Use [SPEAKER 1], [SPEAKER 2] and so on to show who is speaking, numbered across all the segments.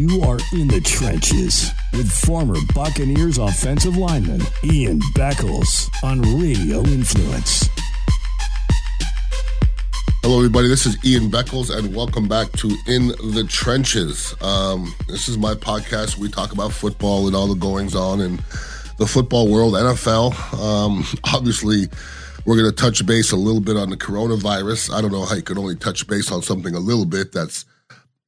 [SPEAKER 1] You are in the trenches with former Buccaneers offensive lineman Ian Beckles on Radio Influence.
[SPEAKER 2] Hello, everybody. This is Ian Beckles, and welcome back to In the Trenches. Um, this is my podcast. We talk about football and all the goings on in the football world, NFL. Um, obviously, we're going to touch base a little bit on the coronavirus. I don't know how you can only touch base on something a little bit that's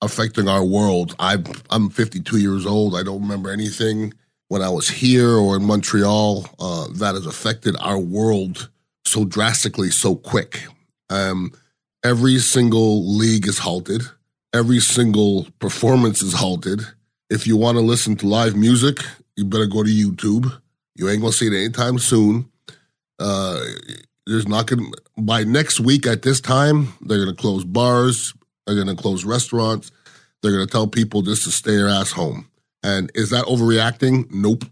[SPEAKER 2] affecting our world. I'm I'm 52 years old. I don't remember anything when I was here or in Montreal uh, that has affected our world so drastically, so quick. Um, every single league is halted. Every single performance is halted. If you want to listen to live music, you better go to YouTube. You ain't gonna see it anytime soon. Uh, there's not gonna by next week at this time they're gonna close bars. They're gonna close restaurants. They're gonna tell people just to stay your ass home. And is that overreacting? Nope.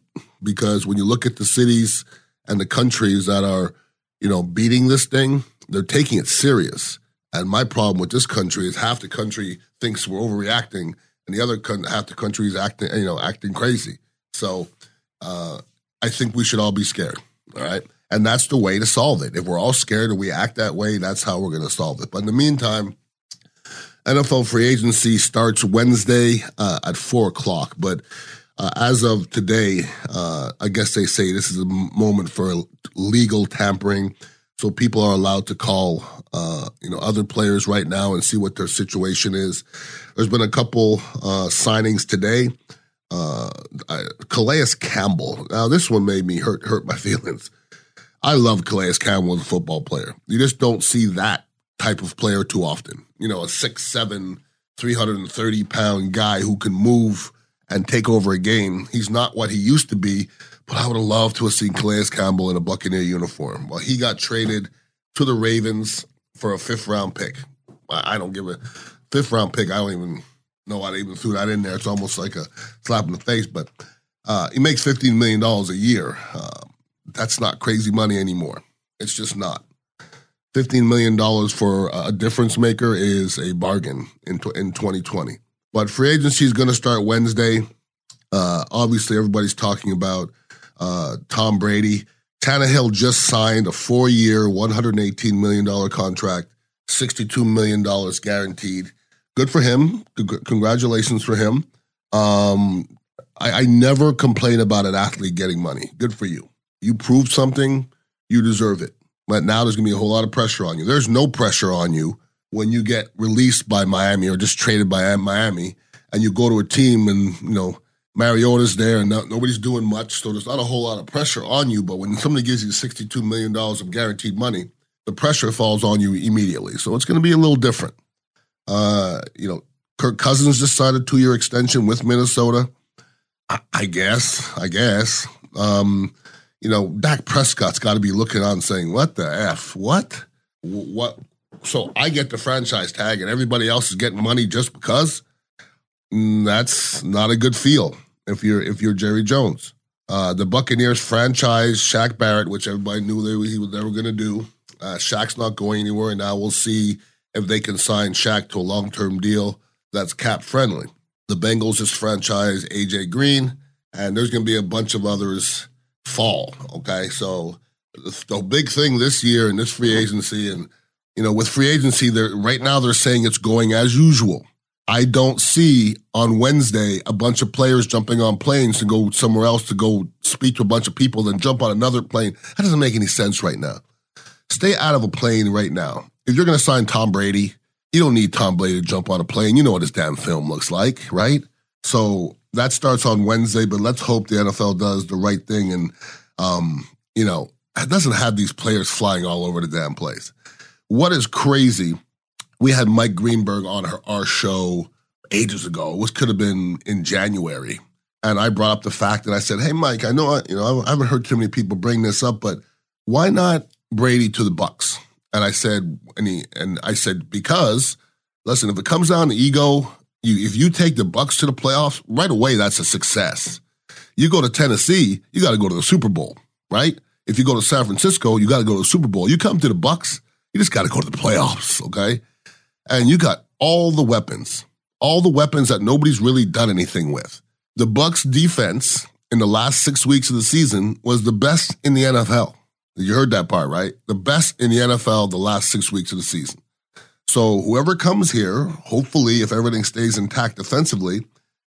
[SPEAKER 2] Because when you look at the cities and the countries that are, you know, beating this thing, they're taking it serious. And my problem with this country is half the country thinks we're overreacting, and the other half the country is acting, you know, acting crazy. So uh, I think we should all be scared. All right. And that's the way to solve it. If we're all scared and we act that way, that's how we're going to solve it. But in the meantime, NFL free agency starts Wednesday uh, at four o'clock. But uh, as of today, uh, I guess they say this is a moment for legal tampering. So people are allowed to call, uh, you know, other players right now and see what their situation is. There's been a couple uh, signings today. Uh, Calais Campbell. Now this one made me hurt hurt my feelings. I love Calais Campbell as a football player. You just don't see that type of player too often. You know, a 6'7, 330 pound guy who can move and take over a game. He's not what he used to be, but I would have loved to have seen Calais Campbell in a Buccaneer uniform. Well, he got traded to the Ravens for a fifth round pick. I don't give a fifth round pick. I don't even know why they even threw that in there. It's almost like a slap in the face, but uh, he makes $15 million a year. Uh, that's not crazy money anymore. It's just not. $15 million for a difference maker is a bargain in, in 2020. But free agency is going to start Wednesday. Uh, obviously, everybody's talking about uh, Tom Brady. Tannehill just signed a four year, $118 million contract, $62 million guaranteed. Good for him. Congratulations for him. Um, I, I never complain about an athlete getting money. Good for you. You proved something, you deserve it. But now there's going to be a whole lot of pressure on you. There's no pressure on you when you get released by Miami or just traded by Miami and you go to a team and, you know, Mariota's there and no, nobody's doing much. So there's not a whole lot of pressure on you. But when somebody gives you $62 million of guaranteed money, the pressure falls on you immediately. So it's going to be a little different. Uh, you know, Kirk Cousins just signed a two year extension with Minnesota. I, I guess, I guess. Um, you know, Dak Prescott's got to be looking on saying, "What the f? What? What?" So I get the franchise tag, and everybody else is getting money just because. Mm, that's not a good feel if you're if you're Jerry Jones. Uh, the Buccaneers franchise Shaq Barrett, which everybody knew they, he was never going to do. Uh, Shaq's not going anywhere, and now we'll see if they can sign Shaq to a long term deal that's cap friendly. The Bengals just franchise AJ Green, and there's going to be a bunch of others fall. Okay, so the big thing this year in this free agency, and you know, with free agency, they're right now they're saying it's going as usual. I don't see on Wednesday a bunch of players jumping on planes to go somewhere else to go speak to a bunch of people, then jump on another plane. That doesn't make any sense right now. Stay out of a plane right now. If you're going to sign Tom Brady, you don't need Tom Brady to jump on a plane. You know what his damn film looks like, right? So that starts on Wednesday, but let's hope the NFL does the right thing and, um, you know, doesn't have these players flying all over the damn place. What is crazy? We had Mike Greenberg on our, our show ages ago. which could have been in January, and I brought up the fact that I said, "Hey, Mike, I know I, you know I haven't heard too many people bring this up, but why not Brady to the Bucks?" And I said, and he, and I said because listen, if it comes down to ego you, if you take the Bucks to the playoffs, right away that's a success. You go to Tennessee, you got to go to the Super Bowl, right? If you go to San Francisco, you got to go to the Super Bowl. You come to the Bucks, you just got to go to the playoffs, okay? And you got all the weapons, all the weapons that nobody's really done anything with. The Bucks defense in the last six weeks of the season was the best in the NFL. You heard that part, right? The best in the NFL the last six weeks of the season. So whoever comes here, hopefully, if everything stays intact defensively,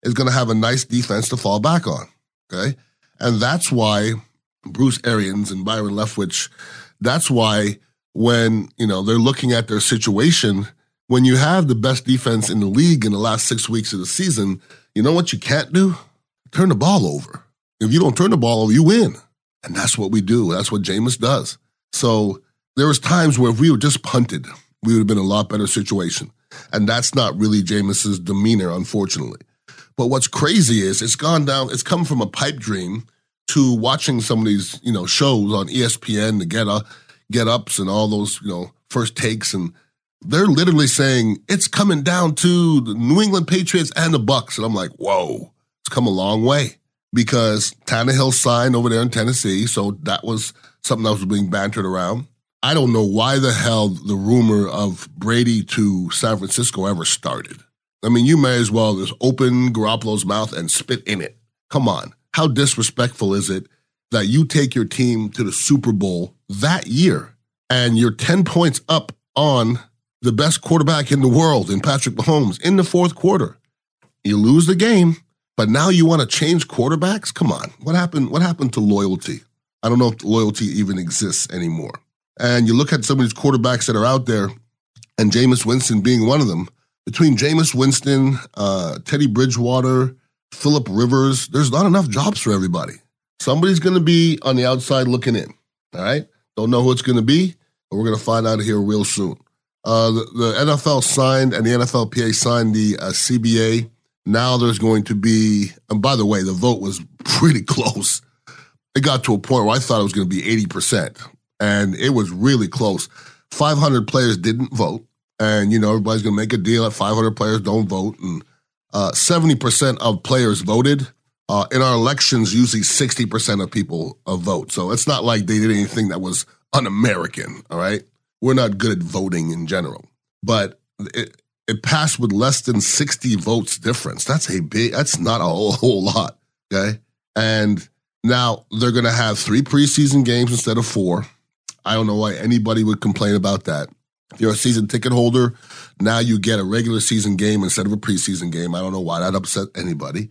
[SPEAKER 2] is going to have a nice defense to fall back on. Okay. And that's why Bruce Arians and Byron Leftwich, that's why when, you know, they're looking at their situation, when you have the best defense in the league in the last six weeks of the season, you know what you can't do? Turn the ball over. If you don't turn the ball over, you win. And that's what we do. That's what Jameis does. So there was times where if we were just punted, we would have been in a lot better situation. And that's not really Jameis's demeanor, unfortunately. But what's crazy is it's gone down, it's come from a pipe dream to watching some of these, you know, shows on ESPN, the get up, get ups and all those, you know, first takes and they're literally saying it's coming down to the New England Patriots and the Bucks. And I'm like, whoa, it's come a long way because Tannehill signed over there in Tennessee. So that was something that was being bantered around. I don't know why the hell the rumor of Brady to San Francisco ever started. I mean, you may as well just open Garoppolo's mouth and spit in it. Come on. How disrespectful is it that you take your team to the Super Bowl that year and you're 10 points up on the best quarterback in the world in Patrick Mahomes in the fourth quarter? You lose the game, but now you want to change quarterbacks? Come on. What happened? What happened to loyalty? I don't know if loyalty even exists anymore. And you look at some of these quarterbacks that are out there, and Jameis Winston being one of them. Between Jameis Winston, uh, Teddy Bridgewater, Philip Rivers, there's not enough jobs for everybody. Somebody's going to be on the outside looking in. All right. Don't know who it's going to be, but we're going to find out here real soon. Uh, the, the, NFL signed and the NFLPA signed the uh, CBA. Now there's going to be, and by the way, the vote was pretty close. It got to a point where I thought it was going to be 80% and it was really close. 500 players didn't vote, and you know everybody's going to make a deal at 500 players don't vote, and uh, 70% of players voted. Uh, in our elections, usually 60% of people uh, vote. So it's not like they did anything that was un-American. All right, we're not good at voting in general, but it, it passed with less than 60 votes difference. That's a big. That's not a whole, whole lot. Okay, and now they're going to have three preseason games instead of four. I don't know why anybody would complain about that. If you're a season ticket holder, now you get a regular season game instead of a preseason game. I don't know why that upset anybody.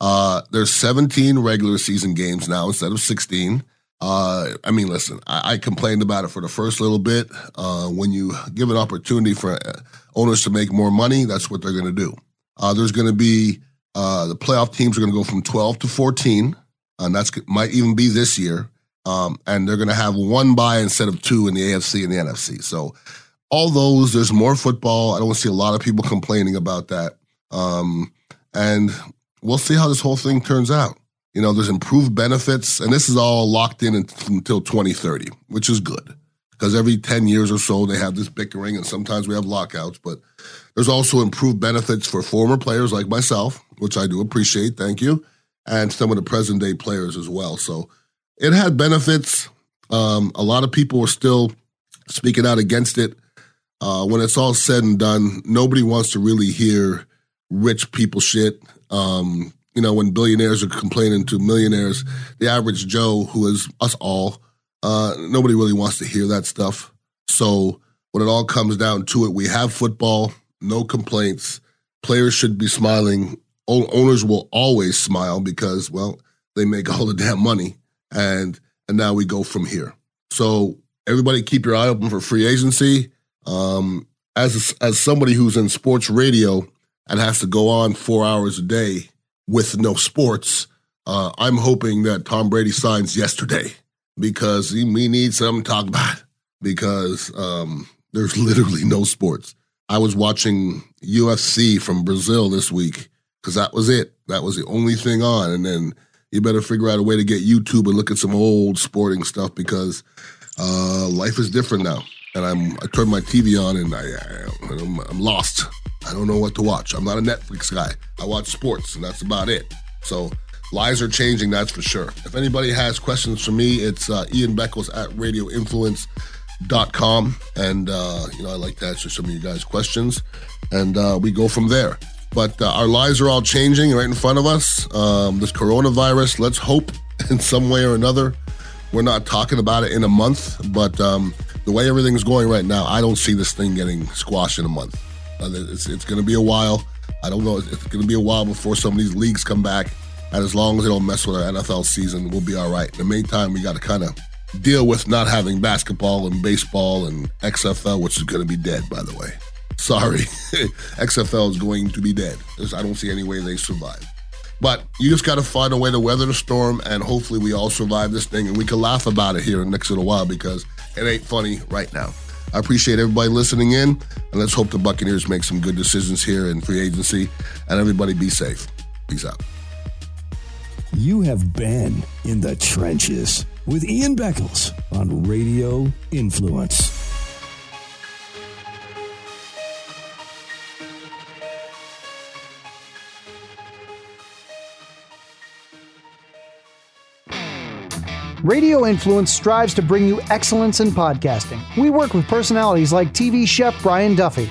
[SPEAKER 2] Uh, there's 17 regular season games now instead of 16. Uh, I mean, listen, I, I, complained about it for the first little bit. Uh, when you give an opportunity for uh, owners to make more money, that's what they're going to do. Uh, there's going to be uh, the playoff teams are going to go from 12 to 14, and that's might even be this year. Um, and they're going to have one bye instead of two in the AFC and the NFC. So all those, there's more football. I don't see a lot of people complaining about that. Um, and we'll see how this whole thing turns out. You know, there's improved benefits, and this is all locked in until 2030, which is good because every 10 years or so they have this bickering, and sometimes we have lockouts. But there's also improved benefits for former players like myself, which I do appreciate. Thank you. And some of the present day players as well. So it had benefits. Um, a lot of people were still speaking out against it. Uh, when it's all said and done, nobody wants to really hear rich people shit. Um, you know, when billionaires are complaining to millionaires, the average Joe, who is us all, uh, nobody really wants to hear that stuff. So when it all comes down to it, we have football, no complaints. Players should be smiling. O- owners will always smile because, well, they make all the damn money and and now we go from here. So everybody, keep your eye open for free agency. Um, as as somebody who's in sports radio and has to go on four hours a day with no sports, uh, I'm hoping that Tom Brady signs yesterday because we need something to talk about because um, there's literally no sports. I was watching UFC from Brazil this week because that was it. That was the only thing on, and then you better figure out a way to get YouTube and look at some old sporting stuff because uh, life is different now. And I'm I turn my TV on and I, I am I'm lost. I don't know what to watch. I'm not a Netflix guy. I watch sports and that's about it. So lives are changing, that's for sure. If anybody has questions for me, it's uh, Ian Beckles at radioinfluence.com. And, uh, you know, I like to answer some of you guys' questions. And uh, we go from there. But uh, our lives are all changing right in front of us. Um, this coronavirus, let's hope in some way or another. We're not talking about it in a month, but um, the way everything's going right now, I don't see this thing getting squashed in a month. Uh, it's, it's going to be a while. I don't know. It's going to be a while before some of these leagues come back. And as long as they don't mess with our NFL season, we'll be all right. In the meantime, we got to kind of deal with not having basketball and baseball and XFL, which is going to be dead, by the way. Sorry, XFL is going to be dead. I don't see any way they survive. But you just got to find a way to weather the storm, and hopefully we all survive this thing, and we can laugh about it here in the next little while because it ain't funny right now. I appreciate everybody listening in, and let's hope the Buccaneers make some good decisions here in free agency, and everybody be safe. Peace out.
[SPEAKER 1] You have been in the trenches with Ian Beckles on Radio Influence.
[SPEAKER 3] Radio Influence strives to bring you excellence in podcasting. We work with personalities like TV chef Brian Duffy,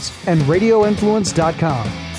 [SPEAKER 3] Podcasts, and RadioInfluence.com.